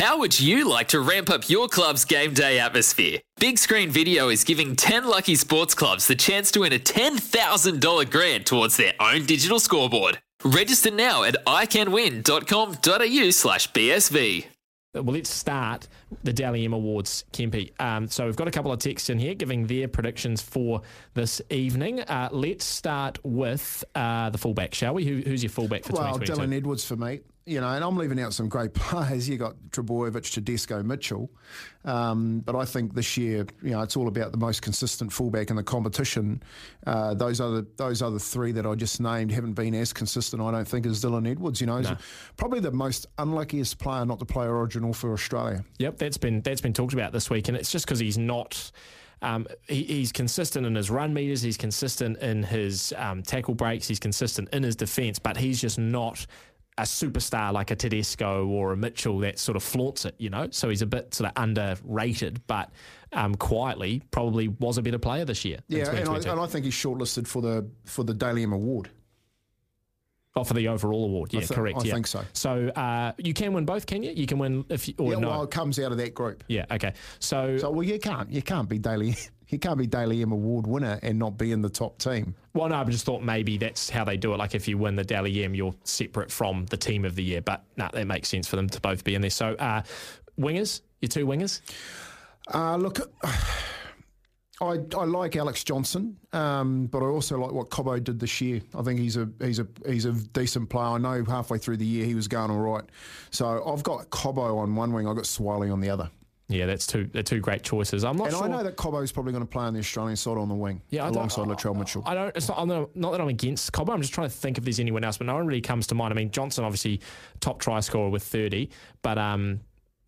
How would you like to ramp up your club's game day atmosphere? Big Screen Video is giving 10 lucky sports clubs the chance to win a $10,000 grant towards their own digital scoreboard. Register now at iCanWin.com.au slash BSV. Well, let's start the Dally M Awards, Kempy. Um, so we've got a couple of texts in here giving their predictions for this evening. Uh, let's start with uh, the fullback, shall we? Who, who's your fullback for Well, 2022? Dylan Edwards for me. You know, and I'm leaving out some great players. You got Trbojevic, Tedesco, Mitchell, um, but I think this year, you know, it's all about the most consistent fullback in the competition. Uh, those other those other three that I just named haven't been as consistent. I don't think as Dylan Edwards. You know, He's probably the most unluckiest player not to play original for Australia. Yep, that's been that's been talked about this week, and it's just because he's not. Um, he, he's consistent in his run meters. He's consistent in his um, tackle breaks. He's consistent in his defence, but he's just not a superstar like a Tedesco or a Mitchell that sort of flaunts it, you know. So he's a bit sort of underrated, but um, quietly probably was a better player this year. Yeah, and I, and I think he's shortlisted for the for the Dally M Award. Oh, for the overall award, yeah, thi- correct. I yeah. think so. So uh, you can win both, can you? You can win if you, or yeah, no. well, it comes out of that group. yeah, okay. So, So well, you can't you can't be Dally you can't be Dally M award winner and not be in the top team. well, no, I just thought maybe that's how they do it. Like if you win the Dally M, you're separate from the team of the year. But no, that makes sense for them to both be in there. So uh, wingers, your two wingers. Uh, look, I, I like Alex Johnson, um, but I also like what Cobbo did this year. I think he's a he's a he's a decent player. I know halfway through the year he was going all right. So I've got Cobbo on one wing, I've got Swiley on the other. Yeah, that's two. They're two great choices. I'm not And sure. I know that Cobbo's probably going to play on the Australian side on the wing, Yeah, alongside Latrell Mitchell. I don't. It's not. I'm not, not that I'm against Cobbo. I'm just trying to think if there's anyone else, but no one really comes to mind. I mean, Johnson obviously top try scorer with 30, but um,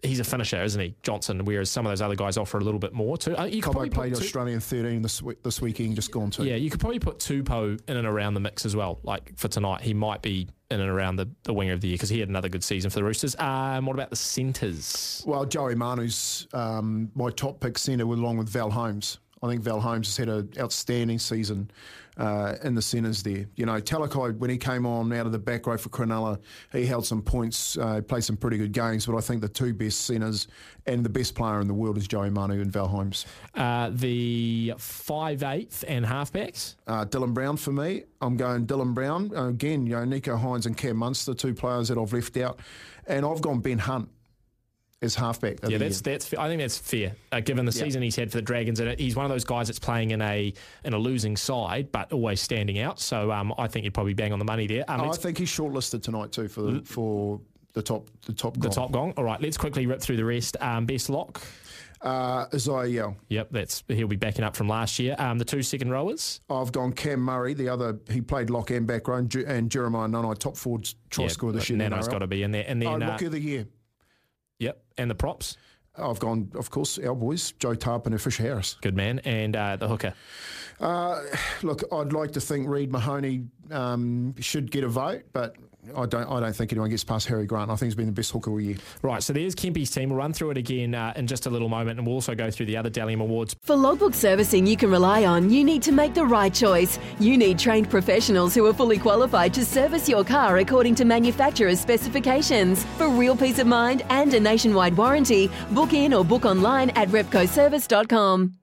he's a finisher, isn't he, Johnson? Whereas some of those other guys offer a little bit more too. Uh, you Cobbo played two- Australian 13 this week, this weekend, just gone too. Yeah, you could probably put Tupou in and around the mix as well. Like for tonight, he might be in and around the, the winger of the year because he had another good season for the Roosters. Um, what about the centres? Well, Joey Manu's um, my top pick centre along with Val Holmes. I think Val Holmes has had an outstanding season uh, in the centres there. You know, Talakai, when he came on out of the back row for Cronulla, he held some points, uh, played some pretty good games, but I think the two best centres and the best player in the world is Joey Manu and Val Holmes. Uh, the five eighth and halfbacks. Uh, Dylan Brown for me. I'm going Dylan Brown. Again, you know, Nicho Hynes and Cam Munster, two players that I've left out. And I've gone Ben Hunt as halfback. Yeah, the that's that's. I think that's fair, uh, given the season he's had for the Dragons, and he's one of those guys that's playing in a in a losing side, but always standing out. So um, I think you'd probably bang on the money there. Um, I think he's shortlisted tonight too for for the top the top the gong. top gong. All right, let's quickly rip through the rest. Um, best lock. Uh, Isaah Yeo. Yep, that's he'll be backing up from last year. Um, the two second rowers. I've gone Cam Murray, the other he played lock and back row, and, Jeremiah Nanai, top forward try Yeah, scorer this year. the Nano's got to be in there, and Oh, then uh, rookie of the year. Yep, and the props. I've gone, of course, our boys, Joe Tapine and Fisher Harris. Good man, and uh, the hooker. Look, I'd like to think Reed Mahoney um, should get a vote, but I don't. I don't think anyone gets past Harry Grant. I think he's been the best hooker all year. Right, so there's Kempy's team. We'll run through it again uh, in just a little moment, and we'll also go through the other Dally M Awards. For logbook servicing you can rely on, you need to make the right choice. You need trained professionals who are fully qualified to service your car according to manufacturer's specifications. For real peace of mind and a nationwide warranty, book in or book online at repcoservice.com.